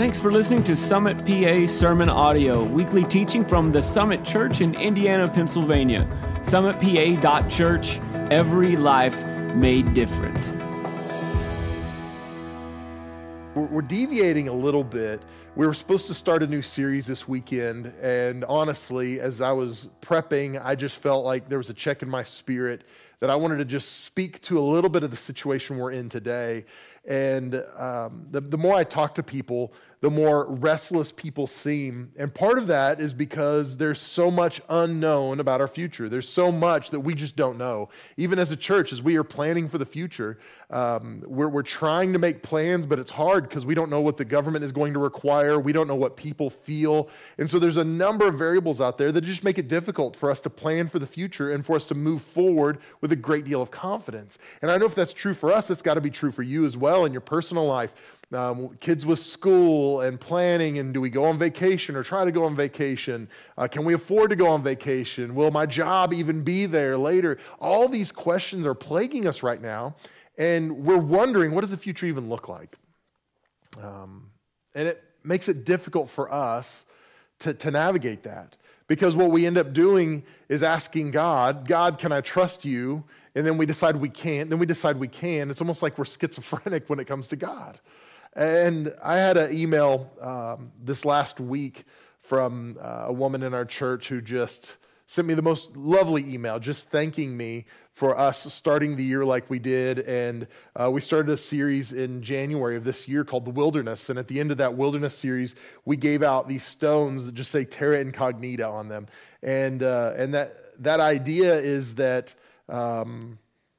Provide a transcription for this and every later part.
Thanks for listening to Summit PA Sermon Audio, weekly teaching from the Summit Church in Indiana, Pennsylvania. SummitPA.church, every life made different. We're deviating a little bit. We were supposed to start a new series this weekend, and honestly, as I was prepping, I just felt like there was a check in my spirit that I wanted to just speak to a little bit of the situation we're in today. And um, the, the more I talk to people, the more restless people seem. And part of that is because there's so much unknown about our future. There's so much that we just don't know. Even as a church, as we are planning for the future, um, we're, we're trying to make plans, but it's hard because we don't know what the government is going to require. We don't know what people feel. And so there's a number of variables out there that just make it difficult for us to plan for the future and for us to move forward with a great deal of confidence. And I know if that's true for us, it's got to be true for you as well in your personal life um, kids with school and planning and do we go on vacation or try to go on vacation? Uh, can we afford to go on vacation? Will my job even be there later? All these questions are plaguing us right now and we're wondering what does the future even look like? Um, and it makes it difficult for us to, to navigate that because what we end up doing is asking god god can i trust you? And then we decide we can't then we decide we can. It's almost like we're schizophrenic when it comes to god and I had an email um, this last week from uh, a woman in our church who just sent me the most lovely email, just thanking me for us starting the year like we did. And uh, we started a series in January of this year called The Wilderness. And at the end of that wilderness series, we gave out these stones that just say Terra Incognita on them. And, uh, and that, that idea is that. Um,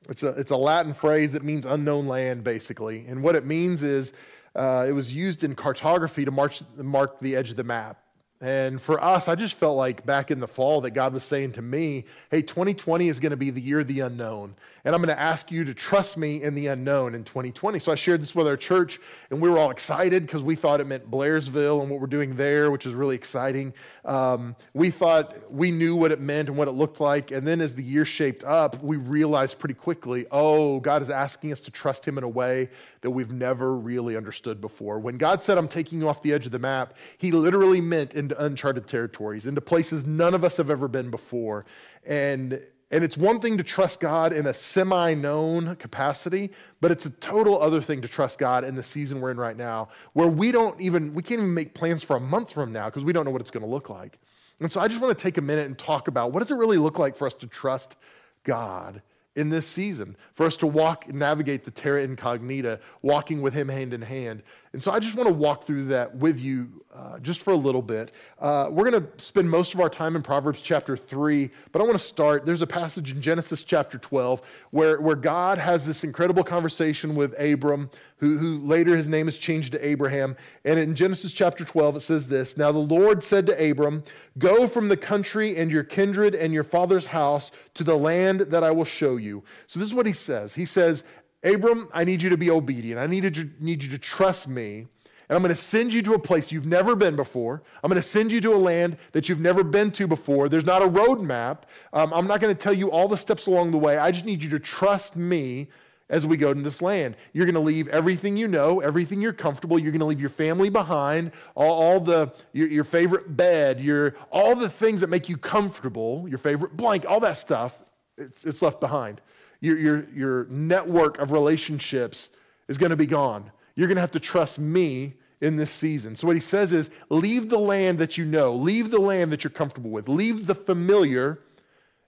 it's a, it's a Latin phrase that means unknown land, basically. And what it means is uh, it was used in cartography to march, mark the edge of the map. And for us, I just felt like back in the fall that God was saying to me, hey, 2020 is going to be the year of the unknown. And I'm going to ask you to trust me in the unknown in 2020. So I shared this with our church, and we were all excited because we thought it meant Blairsville and what we're doing there, which is really exciting. Um, we thought we knew what it meant and what it looked like. And then as the year shaped up, we realized pretty quickly, oh, God is asking us to trust Him in a way that we've never really understood before. When God said, I'm taking you off the edge of the map, He literally meant into uncharted territories, into places none of us have ever been before. And and it's one thing to trust God in a semi known capacity, but it's a total other thing to trust God in the season we're in right now, where we don't even, we can't even make plans for a month from now because we don't know what it's going to look like. And so I just want to take a minute and talk about what does it really look like for us to trust God in this season, for us to walk and navigate the terra incognita, walking with Him hand in hand. And so I just want to walk through that with you uh, just for a little bit. Uh, we're going to spend most of our time in Proverbs chapter 3, but I want to start. There's a passage in Genesis chapter 12 where, where God has this incredible conversation with Abram, who, who later his name is changed to Abraham. And in Genesis chapter 12, it says this Now the Lord said to Abram, Go from the country and your kindred and your father's house to the land that I will show you. So this is what he says. He says, Abram, I need you to be obedient. I need, to, need you to trust me. And I'm going to send you to a place you've never been before. I'm going to send you to a land that you've never been to before. There's not a roadmap. Um, I'm not going to tell you all the steps along the way. I just need you to trust me as we go to this land. You're going to leave everything you know, everything you're comfortable. You're going to leave your family behind, all, all the your, your, favorite bed, your all the things that make you comfortable, your favorite blank, all that stuff. It's, it's left behind. Your, your, your network of relationships is going to be gone. You're going to have to trust me in this season. So, what he says is leave the land that you know, leave the land that you're comfortable with, leave the familiar,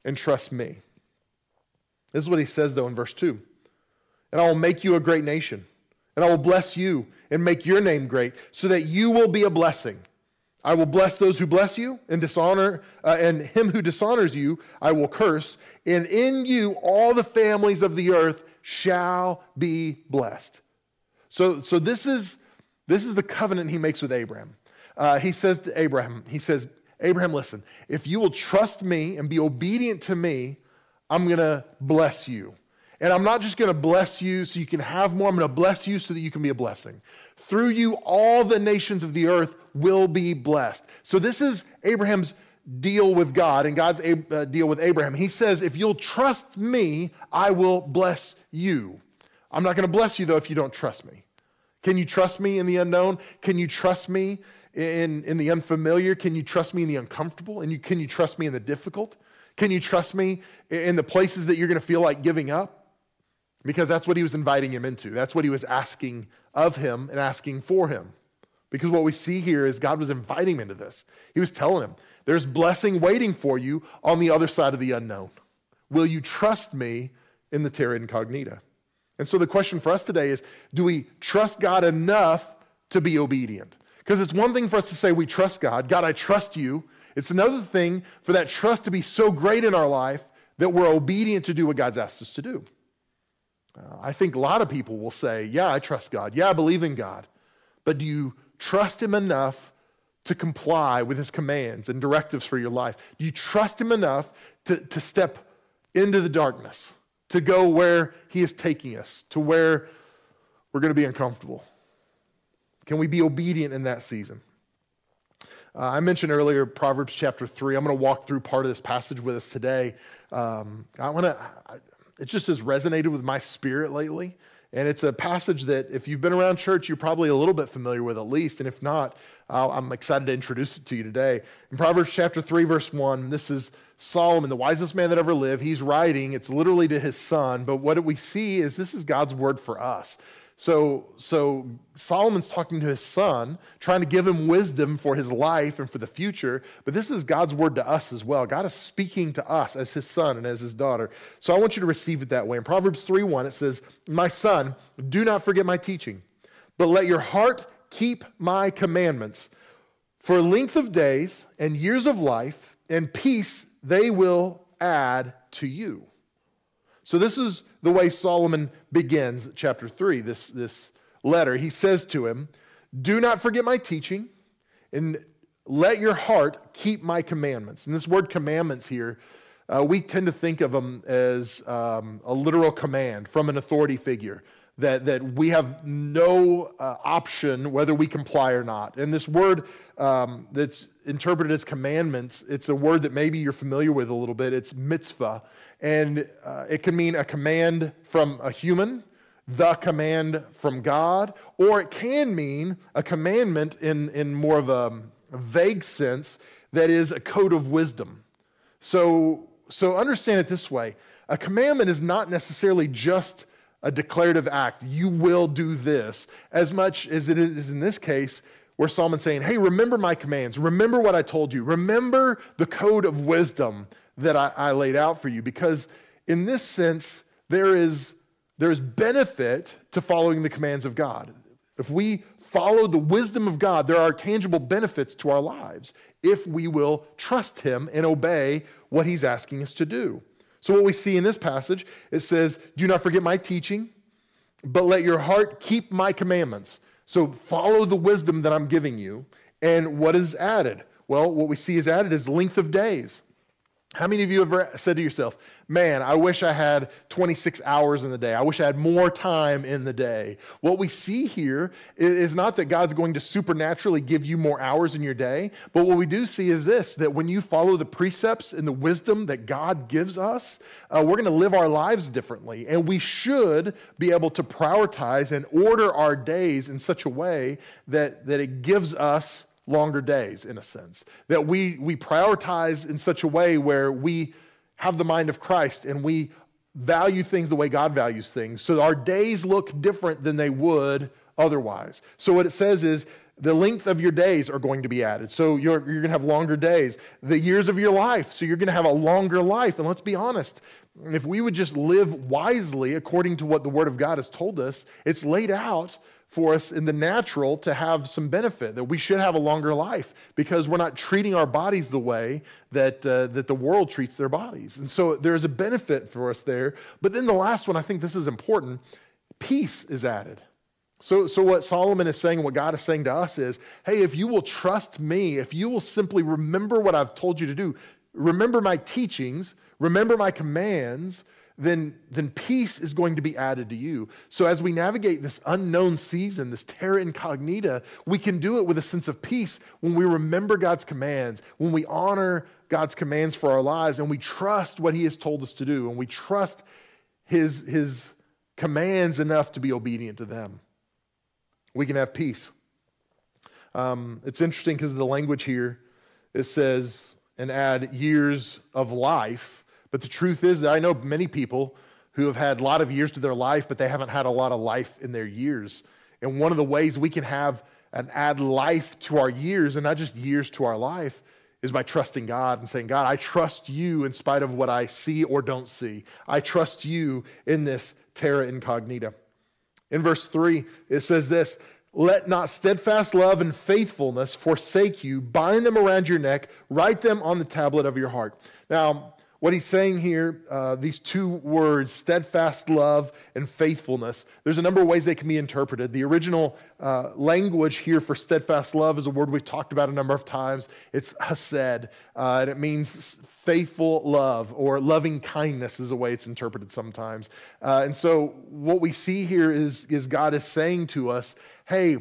and trust me. This is what he says, though, in verse 2 And I will make you a great nation, and I will bless you and make your name great, so that you will be a blessing. I will bless those who bless you, and dishonor, uh, and him who dishonors you, I will curse. And in you, all the families of the earth shall be blessed. So, so this is this is the covenant he makes with Abraham. Uh, he says to Abraham, he says, Abraham, listen, if you will trust me and be obedient to me, I'm going to bless you. And I'm not just going to bless you so you can have more, I'm going to bless you so that you can be a blessing. Through you, all the nations of the earth will be blessed. So, this is Abraham's deal with God and God's uh, deal with Abraham. He says, If you'll trust me, I will bless you. I'm not going to bless you, though, if you don't trust me. Can you trust me in the unknown? Can you trust me in, in the unfamiliar? Can you trust me in the uncomfortable? And you, can you trust me in the difficult? Can you trust me in the places that you're going to feel like giving up? Because that's what he was inviting him into. That's what he was asking of him and asking for him. Because what we see here is God was inviting him into this. He was telling him, There's blessing waiting for you on the other side of the unknown. Will you trust me in the terra incognita? And so the question for us today is do we trust God enough to be obedient? Because it's one thing for us to say we trust God, God, I trust you. It's another thing for that trust to be so great in our life that we're obedient to do what God's asked us to do. Uh, I think a lot of people will say, Yeah, I trust God. Yeah, I believe in God. But do you trust Him enough to comply with His commands and directives for your life? Do you trust Him enough to, to step into the darkness, to go where He is taking us, to where we're going to be uncomfortable? Can we be obedient in that season? Uh, I mentioned earlier Proverbs chapter 3. I'm going to walk through part of this passage with us today. Um, I want to, it just has resonated with my spirit lately. And it's a passage that, if you've been around church, you're probably a little bit familiar with at least. And if not, I'm excited to introduce it to you today. In Proverbs chapter 3, verse 1, this is Solomon, the wisest man that ever lived. He's writing, it's literally to his son. But what we see is this is God's word for us. So, so Solomon's talking to his son, trying to give him wisdom for his life and for the future. But this is God's word to us as well. God is speaking to us as his son and as his daughter. So I want you to receive it that way. In Proverbs 3 1, it says, My son, do not forget my teaching, but let your heart keep my commandments. For length of days and years of life and peace they will add to you. So, this is the way Solomon begins chapter 3, this, this letter. He says to him, Do not forget my teaching, and let your heart keep my commandments. And this word commandments here, uh, we tend to think of them as um, a literal command from an authority figure that, that we have no uh, option whether we comply or not. And this word um, that's interpreted as commandments, it's a word that maybe you're familiar with a little bit. It's mitzvah. And uh, it can mean a command from a human, the command from God, or it can mean a commandment in, in more of a, a vague sense that is a code of wisdom. So, so understand it this way a commandment is not necessarily just a declarative act. You will do this, as much as it is in this case, where Solomon's saying, Hey, remember my commands. Remember what I told you. Remember the code of wisdom that I, I laid out for you. Because in this sense, there is, there is benefit to following the commands of God. If we follow the wisdom of God, there are tangible benefits to our lives if we will trust Him and obey what He's asking us to do. So, what we see in this passage, it says, Do not forget my teaching, but let your heart keep my commandments. So, follow the wisdom that I'm giving you. And what is added? Well, what we see is added is length of days. How many of you have ever said to yourself, man, I wish I had 26 hours in the day. I wish I had more time in the day. What we see here is not that God's going to supernaturally give you more hours in your day, but what we do see is this that when you follow the precepts and the wisdom that God gives us, uh, we're going to live our lives differently. And we should be able to prioritize and order our days in such a way that, that it gives us longer days in a sense that we we prioritize in such a way where we have the mind of Christ and we value things the way God values things so our days look different than they would otherwise. So what it says is the length of your days are going to be added. So you're, you're going to have longer days. The years of your life so you're going to have a longer life. And let's be honest if we would just live wisely according to what the word of god has told us it's laid out for us in the natural to have some benefit, that we should have a longer life because we're not treating our bodies the way that, uh, that the world treats their bodies. And so there's a benefit for us there. But then the last one, I think this is important peace is added. So, so what Solomon is saying, what God is saying to us is hey, if you will trust me, if you will simply remember what I've told you to do, remember my teachings, remember my commands, then, then peace is going to be added to you. So, as we navigate this unknown season, this terra incognita, we can do it with a sense of peace when we remember God's commands, when we honor God's commands for our lives, and we trust what He has told us to do, and we trust His, his commands enough to be obedient to them. we can have peace. Um, it's interesting because the language here it says and add years of life. But the truth is that I know many people who have had a lot of years to their life, but they haven't had a lot of life in their years. And one of the ways we can have and add life to our years, and not just years to our life, is by trusting God and saying, God, I trust you in spite of what I see or don't see. I trust you in this terra incognita. In verse 3, it says this let not steadfast love and faithfulness forsake you. Bind them around your neck, write them on the tablet of your heart. Now, what he's saying here, uh, these two words, steadfast love and faithfulness, there's a number of ways they can be interpreted. The original uh, language here for steadfast love is a word we've talked about a number of times. It's hesed, uh, and it means faithful love or loving kindness, is the way it's interpreted sometimes. Uh, and so, what we see here is, is God is saying to us, hey,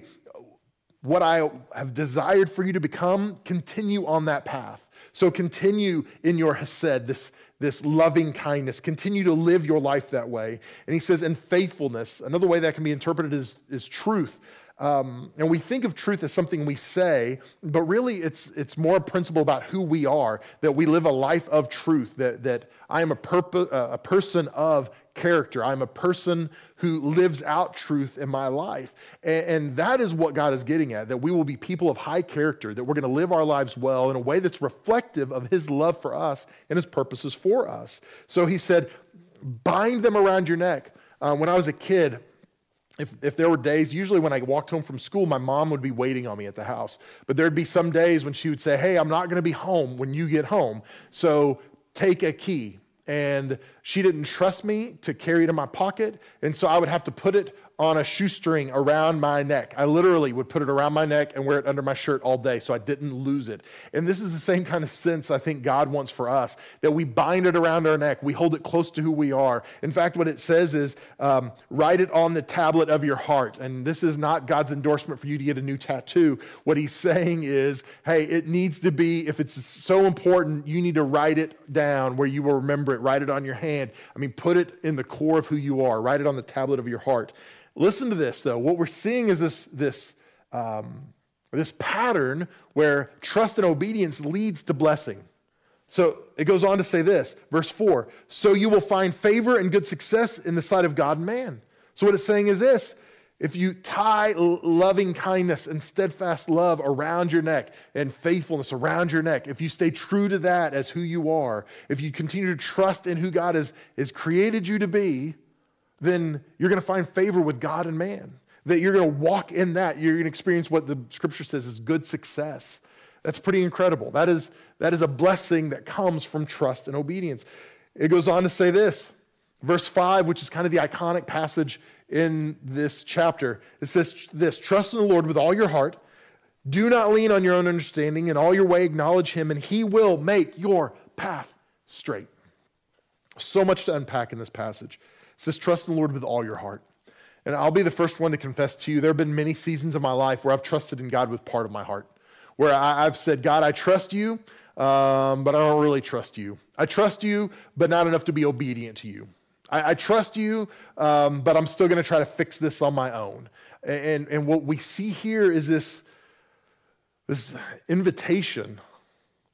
what I have desired for you to become, continue on that path. So continue in your hesed, this, this loving kindness. Continue to live your life that way. And he says, and faithfulness. Another way that can be interpreted is, is truth. Um, and we think of truth as something we say, but really it's, it's more a principle about who we are, that we live a life of truth, that, that I am a, purpo- a person of character. I'm a person who lives out truth in my life. And, and, that is what God is getting at that we will be people of high character, that we're going to live our lives well in a way that's reflective of His love for us and His purposes for us. So He said, bind them around your neck. Uh, when I was a kid, if, if there were days, usually when I walked home from school, my mom would be waiting on me at the house. But there'd be some days when she would say, Hey, I'm not going to be home when you get home. So take a key and she didn't trust me to carry it in my pocket. And so I would have to put it on a shoestring around my neck. I literally would put it around my neck and wear it under my shirt all day so I didn't lose it. And this is the same kind of sense I think God wants for us that we bind it around our neck, we hold it close to who we are. In fact, what it says is um, write it on the tablet of your heart. And this is not God's endorsement for you to get a new tattoo. What he's saying is, hey, it needs to be, if it's so important, you need to write it down where you will remember it, write it on your hand. I mean, put it in the core of who you are, write it on the tablet of your heart. Listen to this, though. What we're seeing is this, this, um, this pattern where trust and obedience leads to blessing. So it goes on to say this, verse 4 So you will find favor and good success in the sight of God and man. So what it's saying is this if you tie loving kindness and steadfast love around your neck and faithfulness around your neck, if you stay true to that as who you are, if you continue to trust in who God has, has created you to be, then you're going to find favor with God and man. That you're going to walk in that. You're going to experience what the scripture says is good success. That's pretty incredible. That is, that is a blessing that comes from trust and obedience. It goes on to say this, verse 5, which is kind of the iconic passage in this chapter. It says this Trust in the Lord with all your heart. Do not lean on your own understanding. In all your way, acknowledge him, and he will make your path straight. So much to unpack in this passage says, Trust in the Lord with all your heart. And I'll be the first one to confess to you, there have been many seasons of my life where I've trusted in God with part of my heart, where I, have said, God, I trust you, um, but I don't really trust you. I trust you, but not enough to be obedient to you. I, I trust you, um, but I'm still going to try to fix this on my own. And, and what we see here is this, this invitation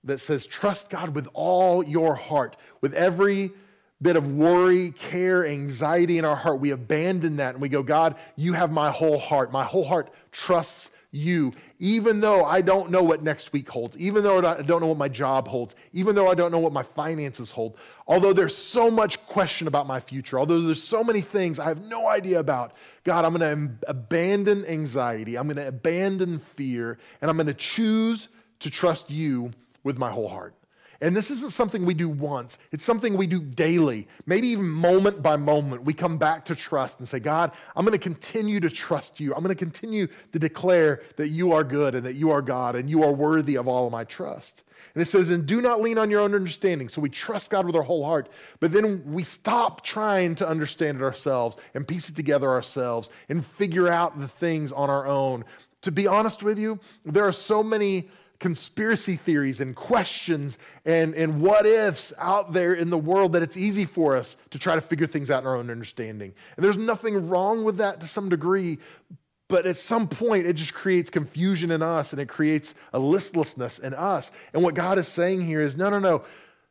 that says, Trust God with all your heart, with every bit of worry, care, anxiety in our heart, we abandon that and we go, God, you have my whole heart. My whole heart trusts you, even though I don't know what next week holds, even though I don't know what my job holds, even though I don't know what my finances hold, although there's so much question about my future, although there's so many things I have no idea about, God, I'm going to abandon anxiety, I'm going to abandon fear, and I'm going to choose to trust you with my whole heart. And this isn't something we do once, it's something we do daily, maybe even moment by moment. We come back to trust and say, God, I'm going to continue to trust you. I'm going to continue to declare that you are good and that you are God and you are worthy of all of my trust. And it says, and do not lean on your own understanding. So we trust God with our whole heart, but then we stop trying to understand it ourselves and piece it together ourselves and figure out the things on our own. To be honest with you, there are so many conspiracy theories and questions and, and what ifs out there in the world that it's easy for us to try to figure things out in our own understanding. And there's nothing wrong with that to some degree, But at some point, it just creates confusion in us and it creates a listlessness in us. And what God is saying here is no, no, no,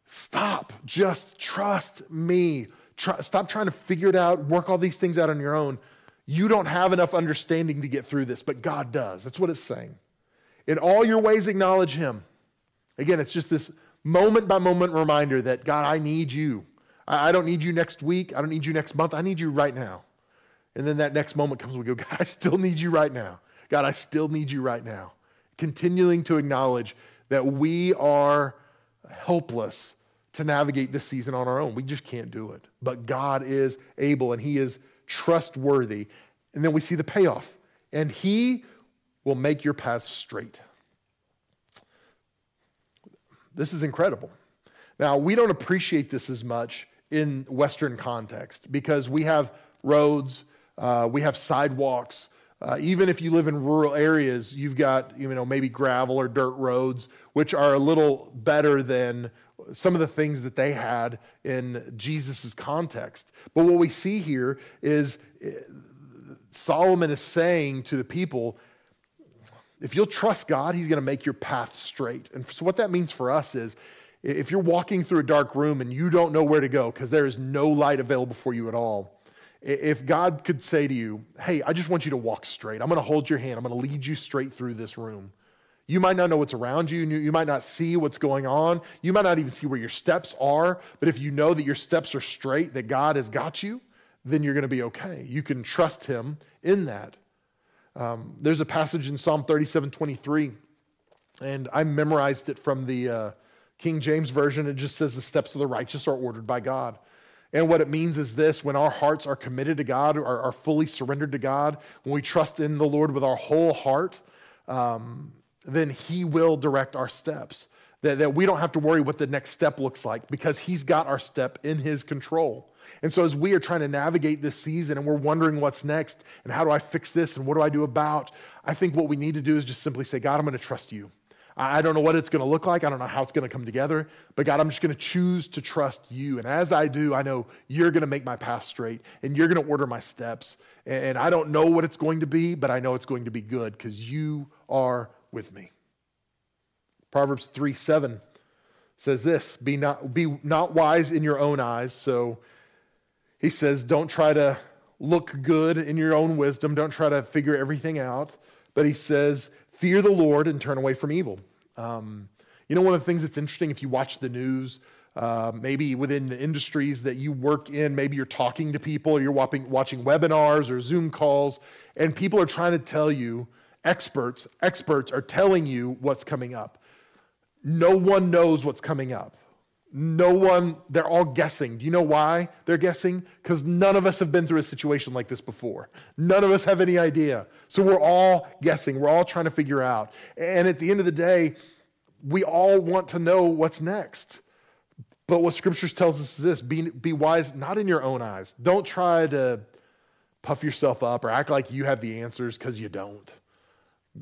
stop. Just trust me. Try, stop trying to figure it out, work all these things out on your own. You don't have enough understanding to get through this, but God does. That's what it's saying. In all your ways, acknowledge Him. Again, it's just this moment by moment reminder that God, I need you. I don't need you next week. I don't need you next month. I need you right now. And then that next moment comes, we go, God, I still need you right now. God, I still need you right now. Continuing to acknowledge that we are helpless to navigate this season on our own. We just can't do it. But God is able and He is trustworthy. And then we see the payoff. And He will make your path straight. This is incredible. Now, we don't appreciate this as much in Western context because we have roads, uh, we have sidewalks. Uh, even if you live in rural areas, you've got you know maybe gravel or dirt roads, which are a little better than some of the things that they had in Jesus' context. But what we see here is uh, Solomon is saying to the people, if you'll trust God, He's going to make your path straight. And so, what that means for us is if you're walking through a dark room and you don't know where to go because there is no light available for you at all, if God could say to you, Hey, I just want you to walk straight, I'm going to hold your hand, I'm going to lead you straight through this room. You might not know what's around you. You might not see what's going on. You might not even see where your steps are. But if you know that your steps are straight, that God has got you, then you're going to be okay. You can trust Him in that. Um, there's a passage in Psalm 37 23, and I memorized it from the uh, King James Version. It just says, The steps of the righteous are ordered by God. And what it means is this when our hearts are committed to God, are, are fully surrendered to God, when we trust in the Lord with our whole heart, um, then He will direct our steps. That, that we don't have to worry what the next step looks like because He's got our step in His control. And so, as we are trying to navigate this season and we're wondering what's next and how do I fix this and what do I do about, I think what we need to do is just simply say, God, I'm going to trust you. I don't know what it's going to look like. I don't know how it's going to come together. But God, I'm just going to choose to trust you. And as I do, I know you're going to make my path straight and you're going to order my steps. And I don't know what it's going to be, but I know it's going to be good because you are with me. Proverbs 3 7 says this be not, be not wise in your own eyes. So he says, don't try to look good in your own wisdom, don't try to figure everything out. But he says, fear the Lord and turn away from evil. Um, you know, one of the things that's interesting if you watch the news, uh, maybe within the industries that you work in, maybe you're talking to people, you're watching webinars or Zoom calls, and people are trying to tell you, experts, experts are telling you what's coming up. No one knows what's coming up. No one, they're all guessing. Do you know why they're guessing? Because none of us have been through a situation like this before. None of us have any idea. So we're all guessing. We're all trying to figure out. And at the end of the day, we all want to know what's next. But what scriptures tells us is this be, be wise not in your own eyes. Don't try to puff yourself up or act like you have the answers because you don't.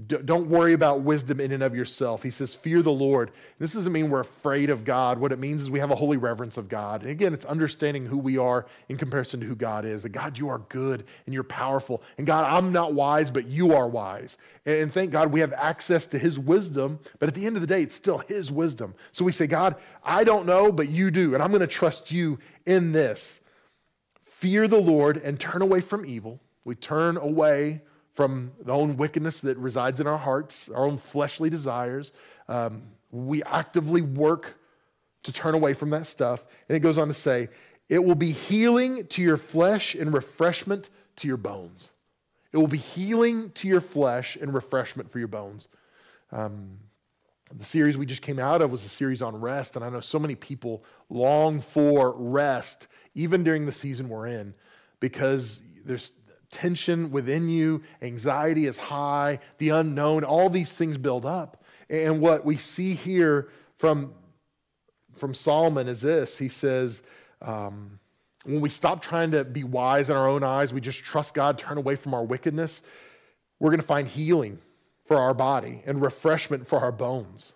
Don't worry about wisdom in and of yourself. He says, Fear the Lord. This doesn't mean we're afraid of God. What it means is we have a holy reverence of God. And again, it's understanding who we are in comparison to who God is. That God, you are good and you're powerful. And God, I'm not wise, but you are wise. And thank God we have access to His wisdom. But at the end of the day, it's still His wisdom. So we say, God, I don't know, but you do. And I'm going to trust you in this. Fear the Lord and turn away from evil. We turn away from the own wickedness that resides in our hearts, our own fleshly desires. Um, we actively work to turn away from that stuff. And it goes on to say, it will be healing to your flesh and refreshment to your bones. It will be healing to your flesh and refreshment for your bones. Um, the series we just came out of was a series on rest, and I know so many people long for rest, even during the season we're in, because there's tension within you, anxiety is high, the unknown, all these things build up. And what we see here from, from Solomon is this he says, um, when we stop trying to be wise in our own eyes, we just trust God, turn away from our wickedness, we're going to find healing for our body and refreshment for our bones.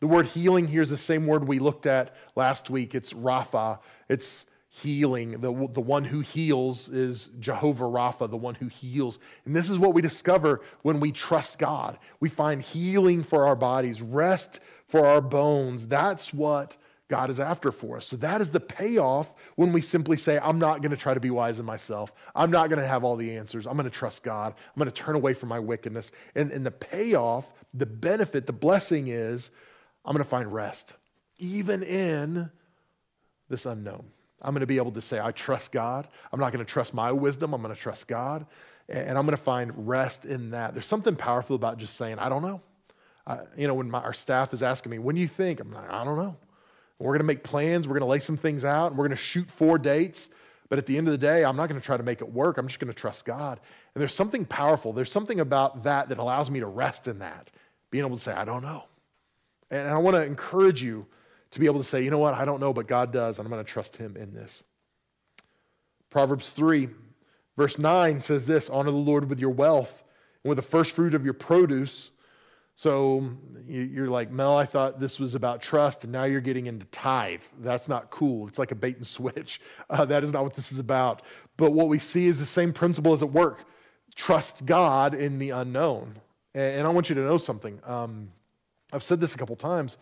The word healing here is the same word we looked at last week. It's Rapha. It's healing. The, the one who heals is Jehovah Rapha, the one who heals. And this is what we discover when we trust God. We find healing for our bodies, rest for our bones. That's what God is after for us. So that is the payoff when we simply say, I'm not going to try to be wise in myself. I'm not going to have all the answers. I'm going to trust God. I'm going to turn away from my wickedness. And, and the payoff, the benefit, the blessing is I'm going to find rest, even in this unknown. I'm going to be able to say, I trust God. I'm not going to trust my wisdom. I'm going to trust God. And I'm going to find rest in that. There's something powerful about just saying, I don't know. you know, when my, our staff is asking me, when do you think? I'm like, I don't know. We're going to make plans. We're going to lay some things out. And we're going to shoot four dates. But at the end of the day, I'm not going to try to make it work. I'm just going to trust God. And there's something powerful. There's something about that that allows me to rest in that, being able to say, I don't know. And I want to encourage you to be able to say, you know what, I don't know, but God does, and I'm going to trust Him in this. Proverbs 3, verse 9 says this Honor the Lord with your wealth and with the first fruit of your produce. So you're like, Mel, I thought this was about trust, and now you're getting into tithe. That's not cool. It's like a bait and switch. Uh, that is not what this is about. But what we see is the same principle as at work trust God in the unknown. And, I want you to know something. Um, I've said this a couple times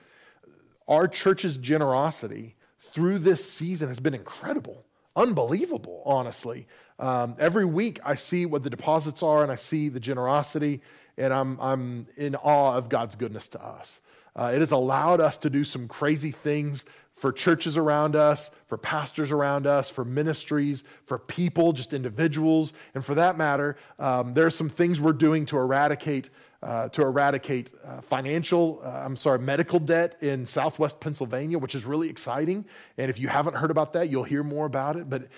our church's generosity through this season has been incredible, unbelievable, honestly. Um, every week I see what the deposits are and I see the generosity, and I'm, I'm in awe of God's goodness to us. Uh, it has allowed us to do some crazy things for churches around us, for pastors around us, for ministries, for people, just individuals. And for that matter, um, there are some things we're doing to eradicate uh, to eradicate uh, financial, uh, I'm sorry, medical debt in southwest Pennsylvania, which is really exciting. And if you haven't heard about that, you'll hear more about it. But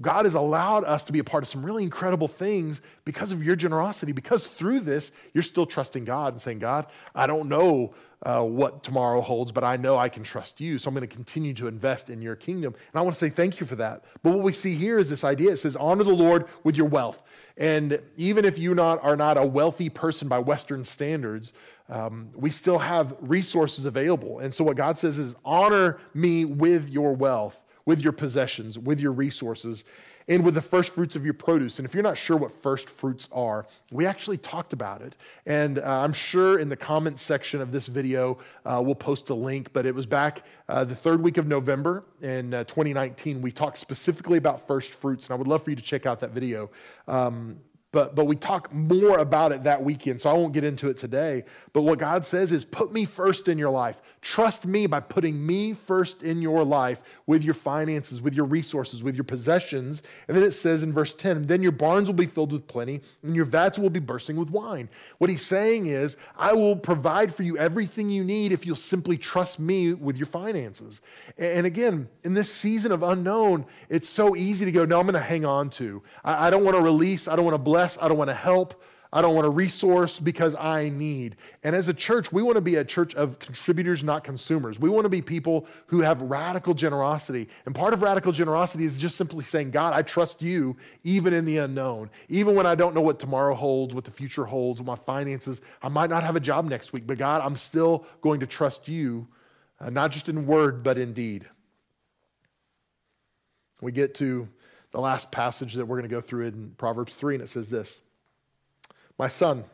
God has allowed us to be a part of some really incredible things because of your generosity, because through this, you're still trusting God and saying, God, I don't know uh, what tomorrow holds, but I know I can trust you. So I'm going to continue to invest in your kingdom. And I want to say thank you for that. But what we see here is this idea it says, honor the Lord with your wealth. And even if you not, are not a wealthy person by Western standards, um, we still have resources available. And so what God says is, honor me with your wealth, with your possessions, with your resources and with the first fruits of your produce. And if you're not sure what first fruits are, we actually talked about it. And uh, I'm sure in the comments section of this video, uh, we'll post a link, but it was back uh, the third week of November in uh, 2019. We talked specifically about first fruits, and I would love for you to check out that video. Um, but, but we talk more about it that weekend, so I won't get into it today. But what God says is put me first in your life. Trust me by putting me first in your life with your finances, with your resources, with your possessions. And then it says in verse 10 then your barns will be filled with plenty, and your vats will be bursting with wine. What he's saying is, I will provide for you everything you need if you'll simply trust me with your finances. And again, in this season of unknown, it's so easy to go, no, I'm going to hang on to. I don't want to release, I don't want to bless I don't want to help, I don't want to resource because I need. And as a church, we want to be a church of contributors, not consumers. We want to be people who have radical generosity. And part of radical generosity is just simply saying, God, I trust you even in the unknown. Even when I don't know what tomorrow holds, what the future holds, what my finances, I might not have a job next week, but God, I'm still going to trust you, uh, not just in word, but in deed. We get to the last passage that we're going to go through in Proverbs 3, and it says this My son,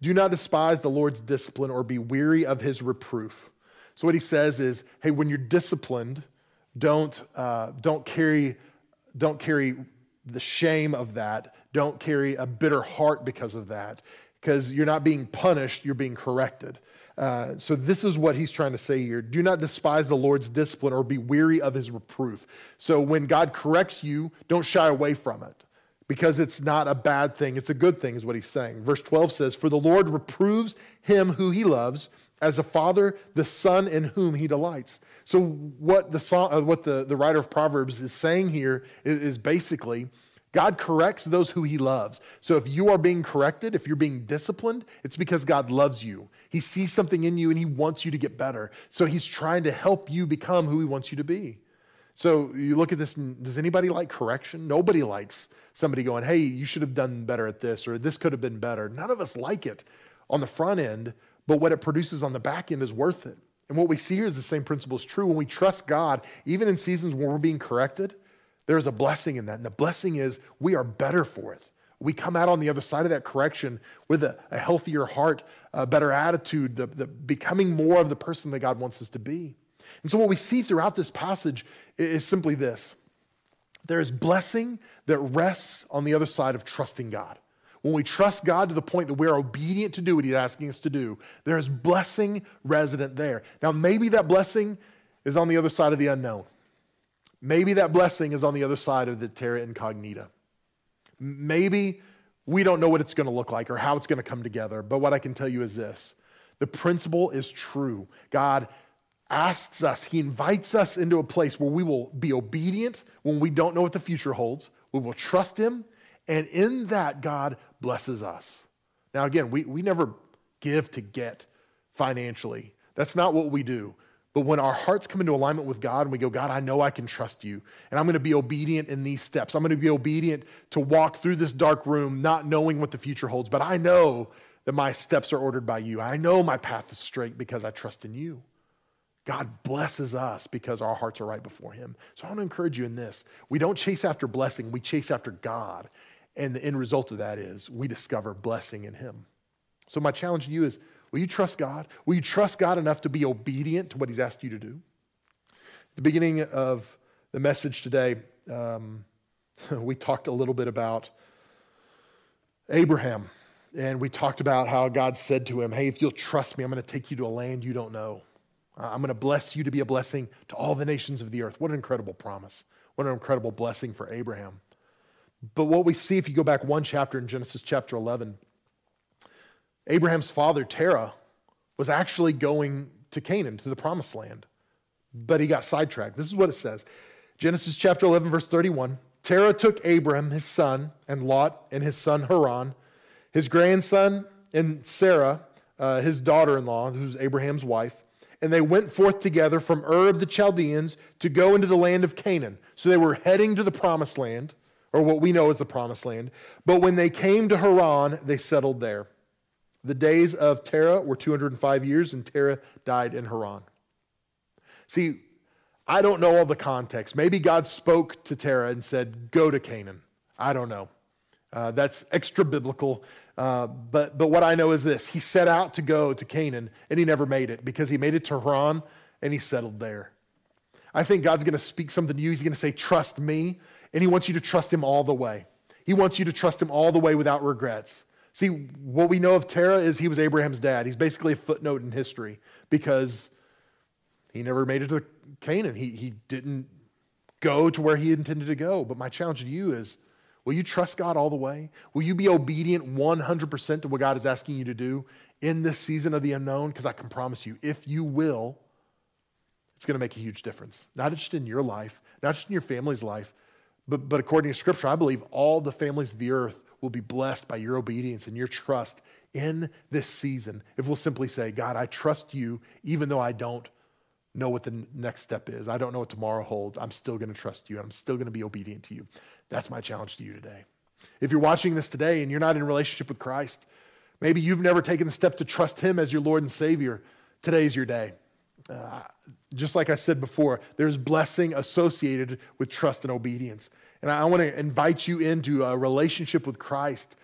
do not despise the Lord's discipline or be weary of his reproof. So, what he says is, hey, when you're disciplined, don't, uh, don't, carry, don't carry the shame of that. Don't carry a bitter heart because of that, because you're not being punished, you're being corrected. Uh, so, this is what he's trying to say here. Do not despise the Lord's discipline or be weary of his reproof. So, when God corrects you, don't shy away from it because it's not a bad thing. It's a good thing, is what he's saying. Verse 12 says, For the Lord reproves him who he loves, as a father, the son in whom he delights. So, what the, song, uh, what the, the writer of Proverbs is saying here is, is basically, God corrects those who he loves. So if you are being corrected, if you're being disciplined, it's because God loves you. He sees something in you and he wants you to get better. So he's trying to help you become who he wants you to be. So you look at this, does anybody like correction? Nobody likes somebody going, hey, you should have done better at this, or this could have been better. None of us like it on the front end, but what it produces on the back end is worth it. And what we see here is the same principle is true. When we trust God, even in seasons where we're being corrected, There's a blessing in that. And the blessing is we are better for it. We come out on the other side of that correction with a, a healthier heart, a better attitude, the, the becoming more of the person that God wants us to be. And so, what we see throughout this passage is simply this there is blessing that rests on the other side of trusting God. When we trust God to the point that we're obedient to do what He's asking us to do, there is blessing resident there. Now, maybe that blessing is on the other side of the unknown. Maybe that blessing is on the other side of the terra incognita. Maybe we don't know what it's going to look like or how it's going to come together. But what I can tell you is this the principle is true. God asks us, He invites us into a place where we will be obedient when we don't know what the future holds. We will trust Him. And in that, God blesses us. Now, again, we, we never give to get financially. That's not what we do. But when our hearts come into alignment with God and we go, God, I know I can trust you, and I'm going to be obedient in these steps. I'm going to be obedient to walk through this dark room, not knowing what the future holds, but I know that my steps are ordered by you. I know my path is straight because I trust in you. God blesses us because our hearts are right before Him. So I want to encourage you in this. We don't chase after blessing, we chase after God. And the end result of that is we discover blessing in Him. So, my challenge to you is will you trust God? Will you trust God enough to be obedient to what He's asked you to do? At the beginning of the message today, um, we talked a little bit about Abraham. And we talked about how God said to him, Hey, if you'll trust me, I'm going to take you to a land you don't know. I'm going to bless you to be a blessing to all the nations of the earth. What an incredible promise. What an incredible blessing for Abraham. But what we see if you go back one chapter in Genesis chapter 11, Abraham's father, Terah, was actually going to Canaan, to the promised land, but he got sidetracked. This is what it says Genesis chapter 11, verse 31. Terah took Abram, his son, and Lot, and his son Haran, his grandson, and Sarah, uh, his daughter in law, who's Abraham's wife, and they went forth together from Ur of the Chaldeans to go into the land of Canaan. So they were heading to the promised land or what we know as the promised land. But when they came to Haran, they settled there. The days of Terah were 205 years, and Terah died in Haran. See, I don't know all the context. Maybe God spoke to Terah and said, Go to Canaan. I don't know. Uh, that's extra biblical. Uh, but, but what I know is this He set out to go to Canaan, and he never made it because he made it to Haran and he settled there. I think God's going to speak something to you. He's going to say, Trust me and he wants you to trust him all the way. He wants you to trust him all the way without regrets. See, what we know of Terah is he was Abraham's dad. He's basically a footnote in history because he never made it to Canaan. He, he didn't go to where he intended to go. But my challenge to you is will you trust God all the way? Will you be obedient 100% to what God is asking you to do in this season of the unknown? Because I can promise you, if you will, it's going to make a huge difference. Not just in your life, not just in your family's life, but, but according to Scripture, I believe all the families of the earth will be blessed by your obedience and your trust in this season. If we'll simply say, God, I trust you, even though I don't know what the next step is. I don't know what tomorrow holds. I'm still going to trust you. I'm still going to be obedient to you. That's my challenge to you today. If you're watching this today and you're not in relationship with Christ, maybe you've never taken the step to trust Him as your Lord and Savior, today's your day. Uh, just like I said before, there's blessing associated with trust and obedience. And I want to invite you into a relationship with Christ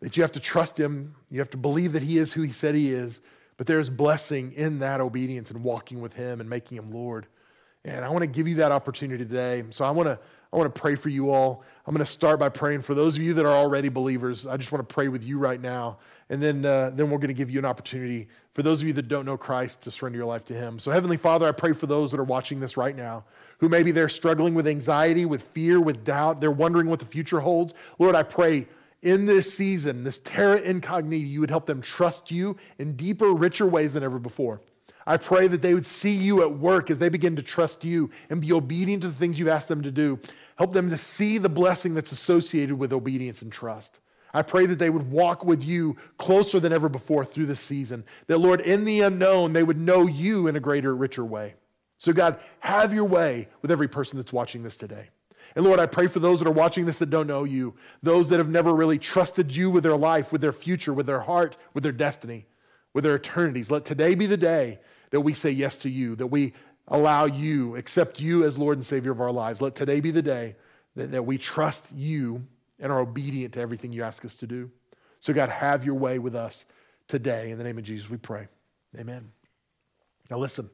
that you have to trust Him. You have to believe that He is who He said He is. But there's blessing in that obedience and walking with Him and making Him Lord. And I want to give you that opportunity today. So I want to I want to pray for you all. I'm going to start by praying for those of you that are already believers. I just want to pray with you right now. And then, uh, then we're going to give you an opportunity for those of you that don't know Christ to surrender your life to Him. So, Heavenly Father, I pray for those that are watching this right now who maybe they're struggling with anxiety, with fear, with doubt. They're wondering what the future holds. Lord, I pray in this season, this terra incognita, you would help them trust you in deeper, richer ways than ever before. I pray that they would see you at work as they begin to trust you and be obedient to the things you've asked them to do. Help them to see the blessing that's associated with obedience and trust. I pray that they would walk with you closer than ever before through this season. That, Lord, in the unknown, they would know you in a greater, richer way. So, God, have your way with every person that's watching this today. And Lord, I pray for those that are watching this that don't know you, those that have never really trusted you with their life, with their future, with their heart, with their destiny, with their eternities. Let today be the day that we say yes to you, that we allow you, accept you as Lord and Savior of our lives. Let today be the day that, that we trust you and are obedient to everything you ask us to do. So, God, have your way with us today. In the name of Jesus, we pray. Amen. Now, listen,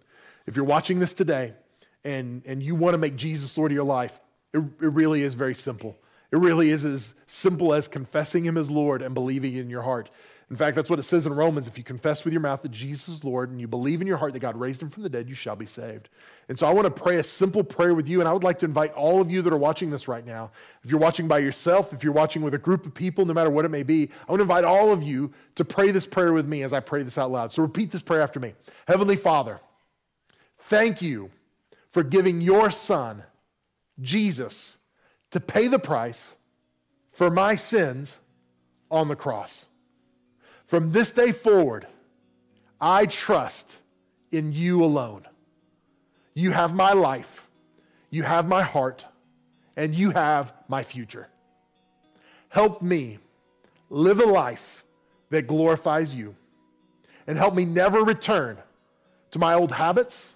if you're watching this today and, and you want to make Jesus Lord of your life, it, it really is very simple. It really is as simple as confessing Him as Lord and believing in your heart. In fact, that's what it says in Romans. If you confess with your mouth that Jesus is Lord and you believe in your heart that God raised him from the dead, you shall be saved. And so I want to pray a simple prayer with you. And I would like to invite all of you that are watching this right now, if you're watching by yourself, if you're watching with a group of people, no matter what it may be, I want to invite all of you to pray this prayer with me as I pray this out loud. So repeat this prayer after me Heavenly Father, thank you for giving your son, Jesus, to pay the price for my sins on the cross. From this day forward, I trust in you alone. You have my life, you have my heart, and you have my future. Help me live a life that glorifies you, and help me never return to my old habits,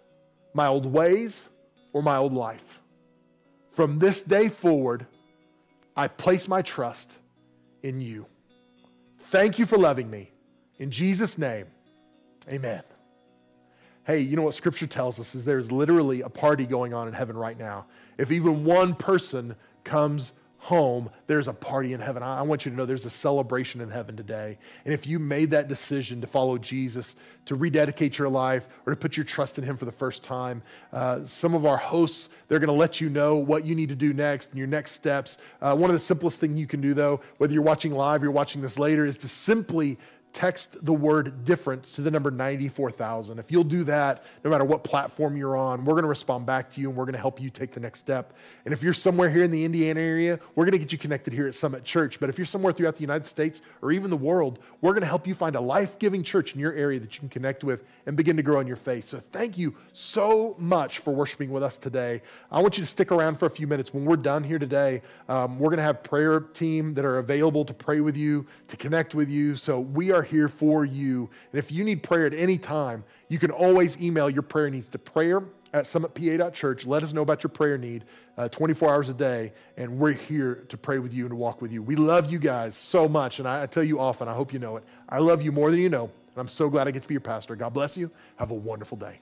my old ways, or my old life. From this day forward, I place my trust in you. Thank you for loving me. In Jesus' name, amen. Hey, you know what scripture tells us is there's literally a party going on in heaven right now. If even one person comes home, there's a party in heaven. I want you to know there's a celebration in heaven today. And if you made that decision to follow Jesus, to rededicate your life, or to put your trust in Him for the first time, uh, some of our hosts, they're going to let you know what you need to do next and your next steps. Uh, one of the simplest things you can do, though, whether you're watching live or you're watching this later, is to simply text the word different to the number 94,000. If you'll do that, no matter what platform you're on, we're going to respond back to you and we're going to help you take the next step. And if you're somewhere here in the Indiana area, we're going to get you connected here at Summit Church. But if you're somewhere throughout the United States or even the world, we're going to help you find a life giving church in your area that you can connect with and begin to grow in your faith. So thank you so much for worshiping with us today. I want you to stick around for a few minutes. When we're done here today, um, we're going to have prayer team that are available to pray with you, to connect with you. So we are here for you. And if you need prayer at any time, you can always email your prayer needs to prayer at summitpa.church. Let us know about your prayer need uh, 24 hours a day, and we're here to pray with you and to walk with you. We love you guys so much, and I, I tell you often, I hope you know it. I love you more than you know. And I'm so glad I get to be your pastor. God bless you. Have a wonderful day.